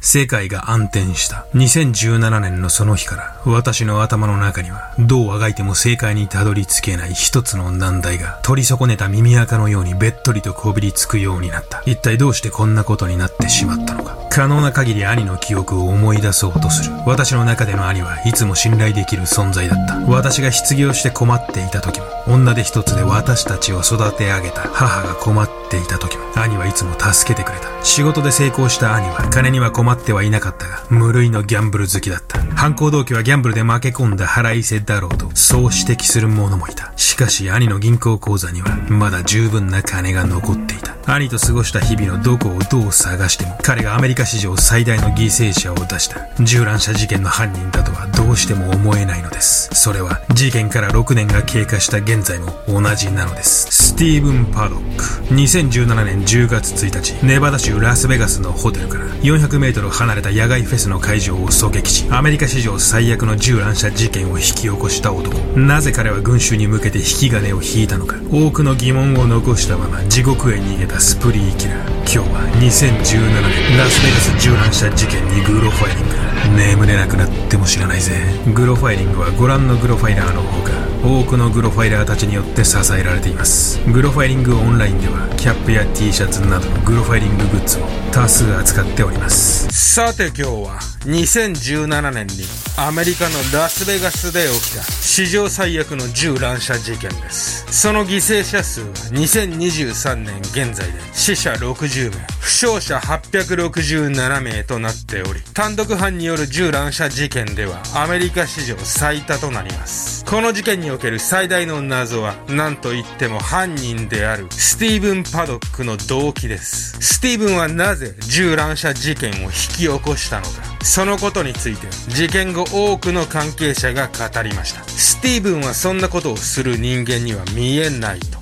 世界が暗転した。2017年のその日から、私の頭の中には、どうあがいても正解にたどり着けない一つの難題が、取り損ねた耳垢のようにべっとりとこびりつくようになった。一体どうしてこんなことになってしまったのか。可能な限り兄の記憶を思い出そうとする。私の中での兄はいつも信頼できる存在だった。私が失業して困っていた時も、女手一つで私たちを育て上げた母が困ってていた時も、兄はいつも助けてくれた。仕事で成功した兄は、金には困ってはいなかったが、無類のギャンブル好きだった。犯行動機はギャンブルで負け込んだ腹いせだろうと、そう指摘する者もいた。しかし兄の銀行口座には、まだ十分な金が残っていた。兄と過ごした日々のどこをどう探しても、彼がアメリカ史上最大の犠牲者を出した銃乱射事件の犯人だとはどうしても思えないのです。それは事件から6年が経過した現在も同じなのです。スティーブン・パドック。2017年10月1日、ネバダ州ラスベガスのホテルから400メートル離れた野外フェスの会場を狙撃し、アメリカ史上最悪の銃乱射事件を引き起こした男。なぜ彼は群衆に向けて引き金を引いたのか。多くの疑問を残したまま地獄へ逃げたスプリーキラー。今日は2017年ラスベガス銃乱射事件にグロファイリング。眠れなくなっても知らないぜ。グロファイリングはご覧のグロファイラーのほか、多くのグロファイラーたちによって支えられています。グロファイリングオンラインでは、キャップや T シャツなどのグロファイリンググッズを多数扱っております。さて今日は2017年にアメリカのラスベガスで起きた史上最悪の銃乱射事件です。その犠牲者数は2023年現在で死者60名、負傷者867名となっており、単独犯による銃乱射事件ではアメリカ史上最多となります。この事件ににおける最大の謎は何と言っても犯人であるスティーブン・パドックの動機です。スティーブンはなぜ銃乱射事件を引き起こしたのか。そのことについて事件後多くの関係者が語りました。スティーブンはそんなことをする人間には見えないと。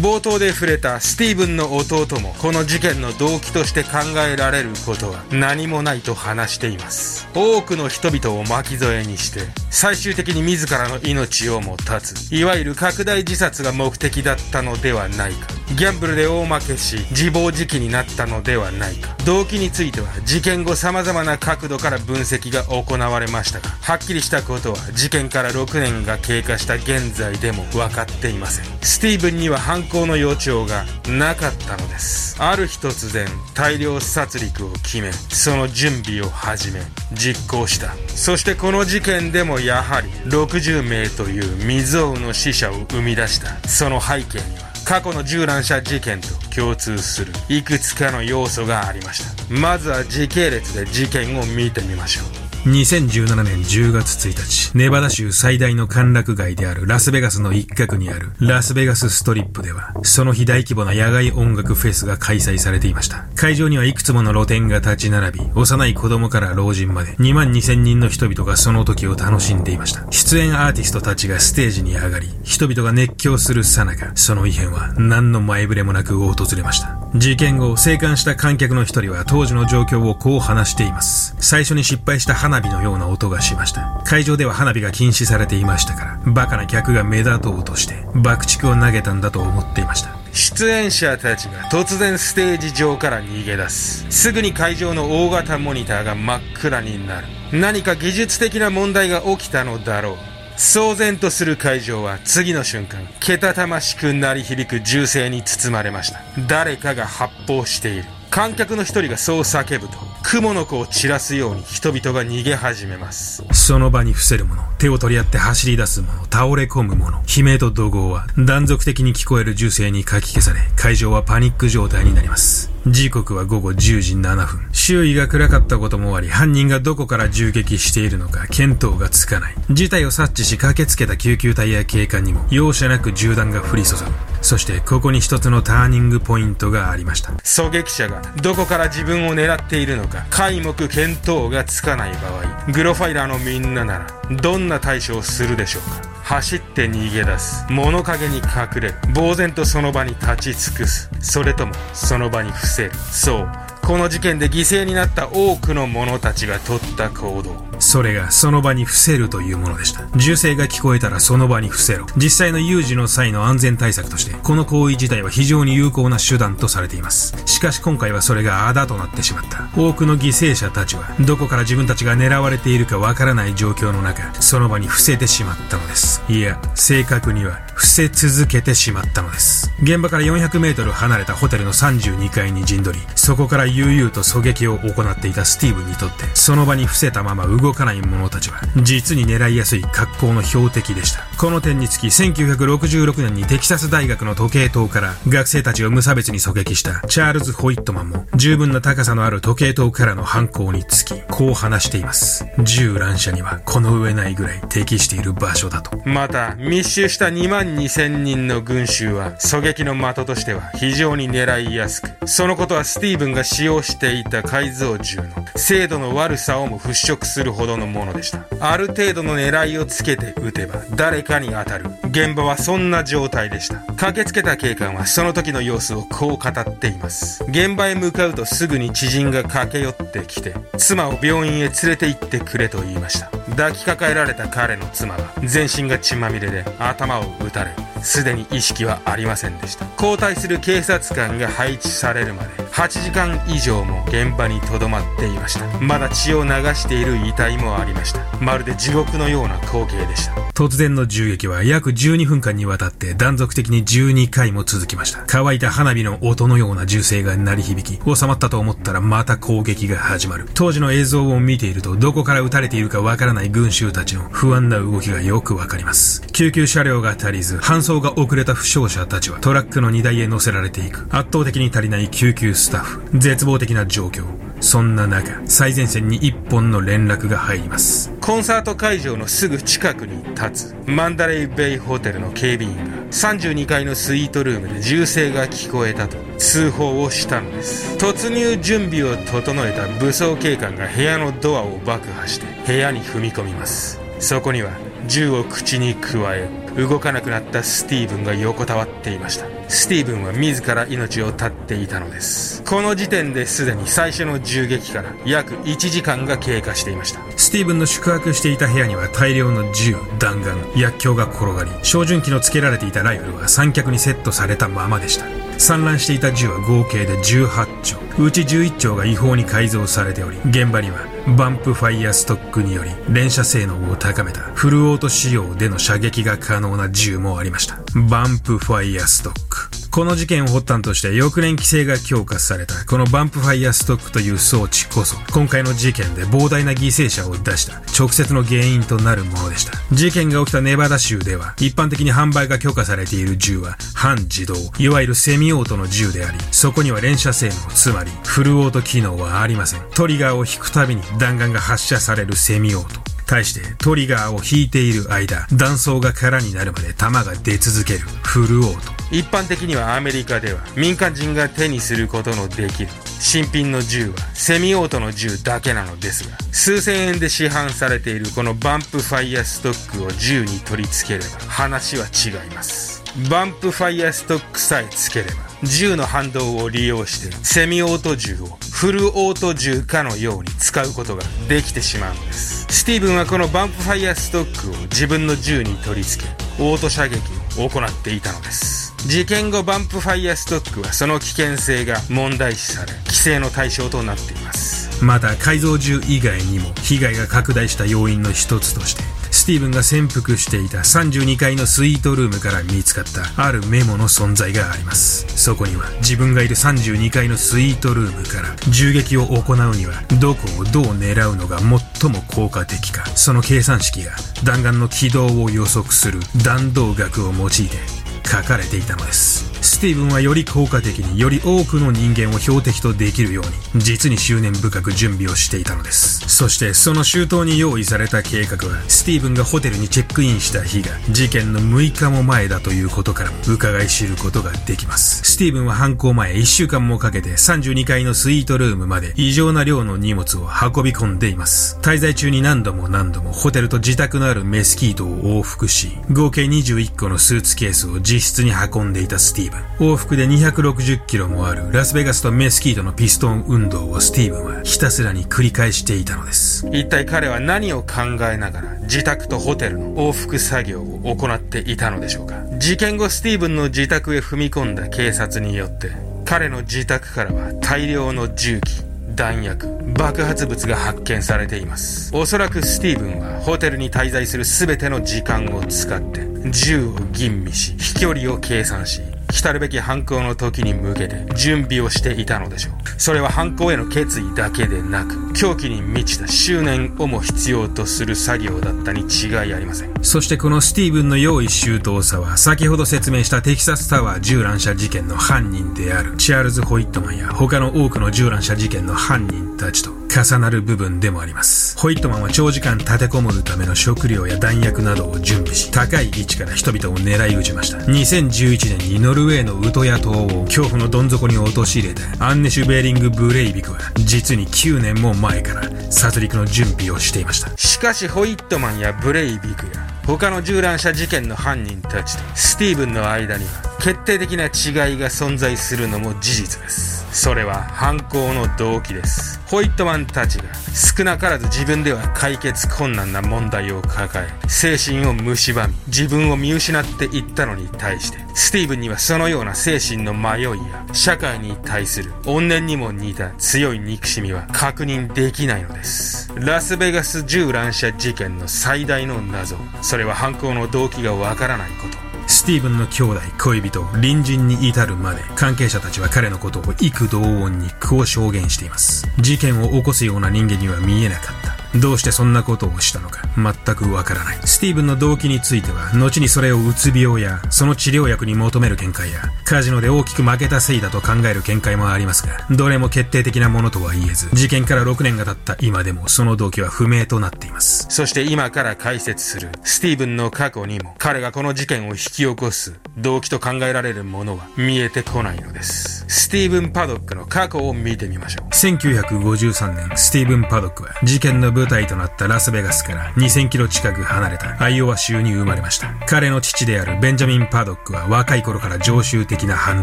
冒頭で触れたスティーブンの弟もこの事件の動機として考えられることは何もないと話しています。多くの人々を巻き添えにして最終的に自らの命をも絶つ。いわゆる拡大自殺が目的だったのではないか。ギャンブルで大負けし自暴自棄になったのではないか。動機については事件後様々な角度から分析が行われましたがはっきりしたことは事件から6年が経過した現在でも分かっていません。スティーブンには犯行の予兆がなかったのです。ある日突然大量殺戮を決めその準備を始め実行した。そしてこの事件でもやはり60名という未曾有の死者を生み出した。その背景には過去の銃乱射事件と共通するいくつかの要素がありました。まずは時系列で事件を見てみましょう。2017年10月1日、ネバダ州最大の歓楽街であるラスベガスの一角にあるラスベガスストリップでは、その日大規模な野外音楽フェスが開催されていました。会場にはいくつもの露店が立ち並び、幼い子供から老人まで2万2000人の人々がその時を楽しんでいました。出演アーティストたちがステージに上がり、人々が熱狂するさなか、その異変は何の前触れもなく訪れました。事件後、生還した観客の一人は当時の状況をこう話しています。最初に失敗した花火のような音がしました。会場では花火が禁止されていましたから、バカな客が目立とうとして、爆竹を投げたんだと思っていました。出演者たちが突然ステージ上から逃げ出すすぐに会場の大型モニターが真っ暗になる何か技術的な問題が起きたのだろう騒然とする会場は次の瞬間けたたましく鳴り響く銃声に包まれました。誰かが発砲している。観客の一人がそう叫ぶと雲の子を散らすように人々が逃げ始めます。その場に伏せる者、手を取り合って走り出す者、倒れ込む者、悲鳴と怒号は断続的に聞こえる銃声にかき消され、会場はパニック状態になります。時刻は午後10時7分。周囲が暗かったこともあり、犯人がどこから銃撃しているのか見当がつかない。事態を察知し駆けつけた救急隊や警官にも容赦なく銃弾が降り注ぐ。そしてここに一つのターニングポイントがありました狙撃者がどこから自分を狙っているのか皆目見当がつかない場合グロファイラーのみんなならどんな対処をするでしょうか？走って逃げ出す。物陰に隠れ呆然とその場に立ち尽くす。それともその場に伏せる。そう。この事件で犠牲になった多くの者たちが取った行動。それがその場に伏せるというものでした。銃声が聞こえたらその場に伏せろ。実際の有事の際の安全対策としてこの行為自体は非常に有効な手段とされています。しかし今回はそれがあだとなってしまった。多くの犠牲者たちはどこから自分たちが狙われているかわからない状況の中その場に伏せてしまったのです。いや正確には伏せ続けてしまったのです。現場から400メートル離れたホテルの32階に陣取りそこから悠々と狙撃を行っていたスティーブにとってその場に伏せたまま動かない者たちは実に狙いやすい格好の標的でした。この点につき1966年にテキサス大学の時計塔から学生たちを無差別に狙撃したチャールズ・ホイットマンも十分な高さのある時計塔からの犯行につきこう話しています。銃乱射にはこの上ないぐらい適している場所だと。また密集した2万2000人の群衆は狙撃の的としては非常に狙いやすくそのことはスティーブンが使用していた改造銃の精度の悪さをも払拭するほどのものでした。ある程度の狙いをつけて撃てば誰かに当たる。現場はそんな状態でした。駆けつけた警官はその時の様子をこう語っています。現場へ向かうとすぐに知人が駆け寄ってきて妻を病院へ連れて行ってくれと言いました。抱きかかえられた彼の妻は全身が血まみれで頭を撃たれすでに意識はありませんでした。交代する警察官が配置されるまで8時間以上も現場にとどまっていました。まだ血を流している遺体もありました。まるで地獄のような光景でした。突然の銃撃は約12分間にわたって断続的に12回も続きました。乾いた花火の音のような銃声が鳴り響き収まったと思ったらまた攻撃が始まる。当時の映像を見ているとどこから撃たれているかわからない群衆たちの不安な動きがよくわかります。救急車両が足りず搬送が遅れた負傷者たちはトラックの荷台へ乗せられていく。圧倒的に足りない救急スタッフ。絶望的な状況。そんな中最前線に一本の連絡が入ります。コンサート会場のすぐ近くに立つマンダレイベイホテルの警備員が32階のスイートルームで銃声が聞こえたと通報をしたのです。突入準備を整えた武装警官が部屋のドアを爆破して部屋に踏み込みます。そこには銃を口にくわえ動かなくなったスティーブンが横たわっていました。スティーブンは自ら命を絶っていたのです。この時点ですでに最初の銃撃から約1時間が経過していました。スティーブンの宿泊していた部屋には大量の銃弾丸薬莢が転がり照準器の付けられていたライフルは三脚にセットされたままでした。散乱していた銃は合計で18丁。うち11丁が違法に改造されており現場にはバンプファイアストックにより連射性能を高めたフルオート仕様での射撃が可能な銃もありました。バンプファイアストック。この事件を発端として翌年規制が強化されたこのバンプファイヤーストックという装置こそ今回の事件で膨大な犠牲者を出した直接の原因となるものでした。事件が起きたネバダ州では一般的に販売が許可されている銃は半自動いわゆるセミオートの銃でありそこには連射性能つまりフルオート機能はありません。トリガーを引くたびに弾丸が発射されるセミオート。対してトリガーを引いている間弾倉が空になるまで弾が出続けるフルオート。一般的にはアメリカでは民間人が手にすることのできる。新品の銃はセミオートの銃だけなのですが数千円で市販されているこのバンプファイヤーストックを銃に取り付ければ話は違います。バンプファイヤーストックさえつければ銃の反動を利用してセミオート銃をフルオート銃かのように使うことができてしまうのです。スティーブンはこのバンプファイヤーストックを自分の銃に取り付けオート射撃を行っていたのです。事件後バンプファイヤーストックはその危険性が問題視され規制の対象となっています。また改造銃以外にも被害が拡大した要因の一つとしてスティーブンが潜伏していた32階のスイートルームから見つかったあるメモの存在があります。そこには自分がいる32階のスイートルームから銃撃を行うにはどこをどう狙うのが最も効果的か。その計算式が弾丸の軌道を予測する弾道学を用いて書かれていたのです。スティーブンはより効果的により多くの人間を標的とできるように実に執念深く準備をしていたのです。そしてその周到に用意された計画はスティーブンがホテルにチェックインした日が事件の6日も前だということからも伺い知ることができます。スティーブンは犯行前1週間もかけて32階のスイートルームまで異常な量の荷物を運び込んでいます。滞在中に何度も何度もホテルと自宅のあるメスキートを往復し合計21個のスーツケースを自室に運んでいたスティーブン。往復で260キロもあるラスベガスとメスキートのピストン運動をスティーブンはひたすらに繰り返していたのです。一体彼は何を考えながら自宅とホテルの往復作業を行っていたのでしょうか？事件後スティーブンの自宅へ踏み込んだ警察によって彼の自宅からは大量の銃器弾薬爆発物が発見されています。おそらくスティーブンはホテルに滞在する全ての時間を使って銃を吟味し飛距離を計算し来るべき犯行の時に向けて準備をしていたのでしょう。それは犯行への決意だけでなく、狂気に満ちた執念をも必要とする作業だったに違いありません。そしてこのスティーブンの用意周到さは、先ほど説明したテキサスタワー銃乱射事件の犯人であるチャールズ・ホイットマンや他の多くの銃乱射事件の犯人たちと重なる部分でもあります。ホイットマンは長時間立てこもるための食料や弾薬などを準備し、高い位置から人々を狙い撃ちました。2011年にノルウェーのウトヤ島を恐怖のどん底に陥れたアンネシュ・ベーリング・ブレイビクは、実に9年も前から殺戮の準備をしていました。しかしホイットマンやブレイビクや他の銃乱射事件の犯人たちとスティーブンの間には決定的な違いが存在するのも事実です。それは犯行の動機です。ホイットマンたちが少なからず自分では解決困難な問題を抱え、精神を蝕み、自分を見失っていったのに対して、スティーブンにはそのような精神の迷いや、社会に対する怨念にも似た強い憎しみは確認できないのです。ラスベガス銃乱射事件の最大の謎、それは犯行の動機がわからないこと。ティーブンの兄弟、恋人、隣人に至るまで、関係者たちは彼のことを幾同音にこう証言しています。事件を起こすような人間には見えなかった。どうしてそんなことをしたのか全くわからない。スティーブンの動機については、後にそれをうつ病や、その治療薬に求める見解や、カジノで大きく負けたせいだと考える見解もありますが、どれも決定的なものとは言えず、事件から6年が経った今でもその動機は不明となっています。そして今から解説する、スティーブンの過去にも、彼がこの事件を引き起こす動機と考えられるものは見えてこないのです。スティーブン・パドックの過去を見てみましょう。1953年、スティーブン・パドックは事件の舞台となったラスベガスから2000キロ近く離れたアイオワ州に生まれました。彼の父であるベンジャミン・パドックは若い頃から常習的な犯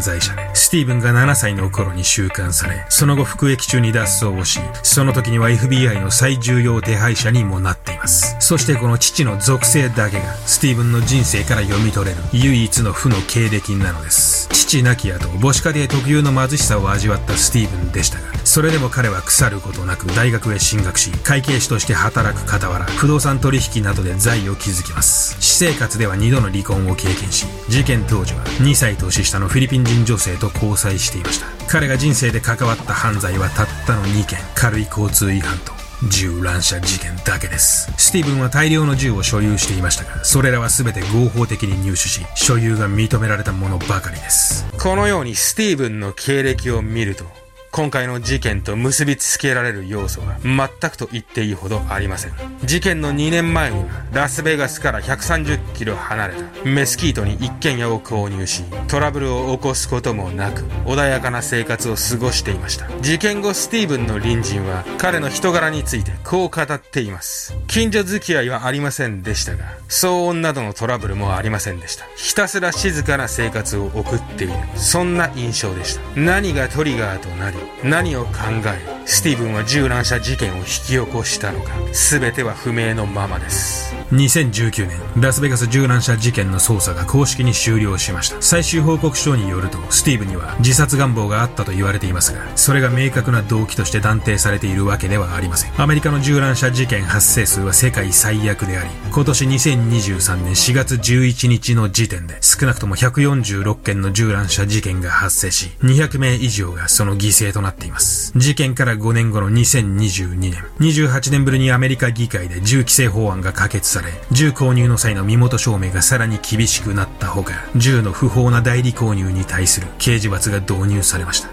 罪者で、スティーブンが7歳の頃に収監され、その後服役中に脱走をし、その時には FBI の最重要手配者にもなっています。そしてこの父の属性だけが、スティーブンの人生から読み取れる唯一の負の経歴なのです。父亡き後、母子家庭特有の貧しさを味わったスティーブンでしたが、それでも彼は腐ることなく大学へ進学し、会計士として働く傍ら、不動産取引などで財を築きます。私生活では2度の離婚を経験し、事件当時は2歳年下のフィリピン人女性と交際していました。彼が人生で関わった犯罪はたったの2件、軽い交通違反と、銃乱射事件だけです。スティーブンは大量の銃を所有していましたが、それらは全て合法的に入手し、所有が認められたものばかりです。このようにスティーブンの経歴を見ると、今回の事件と結びつけられる要素は全くと言っていいほどありません。事件の2年前にはラスベガスから130キロ離れたメスキートに一軒家を購入し、トラブルを起こすこともなく穏やかな生活を過ごしていました。事件後スティーブンの隣人は彼の人柄についてこう語っています。近所付き合いはありませんでしたが、騒音などのトラブルもありませんでした。ひたすら静かな生活を送っている。そんな印象でした。何がトリガーとなり、何を考えスティーブンは銃乱射事件を引き起こしたのか。全ては不明のままです。2019年ラスベガス銃乱射事件の捜査が公式に終了しました。最終報告書によるとスティーブには自殺願望があったと言われていますがそれが明確な動機として断定されているわけではありません。アメリカの銃乱射事件発生数は世界最悪であり今年2023年4月11日の時点で少なくとも146件の銃乱射事件が発生し200名以上がその犠牲となっています。事件から5年後の2022年、28年ぶりにアメリカ議会で銃規制法案が可決され、銃購入の際の身元証明がさらに厳しくなったほか、銃の不法な代理購入に対する刑事罰が導入されました。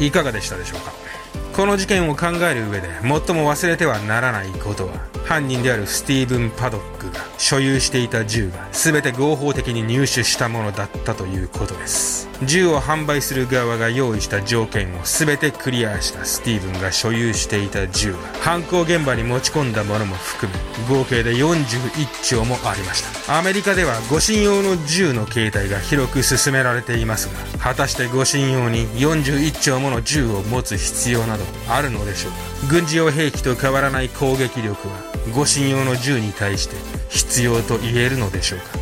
いかがでしたでしょうか？この事件を考える上で最も忘れてはならないことは？犯人であるスティーブン・パドックが所有していた銃が全て合法的に入手したものだったということです。銃を販売する側が用意した条件を全てクリアしたスティーブンが所有していた銃は犯行現場に持ち込んだものも含め合計で41丁もありました。アメリカでは護身用の銃の形態が広く進められていますが果たして護身用に41丁もの銃を持つ必要などあるのでしょうか。軍事用兵器と変わらない攻撃力は護身用の銃に対して必要と言えるのでしょうか？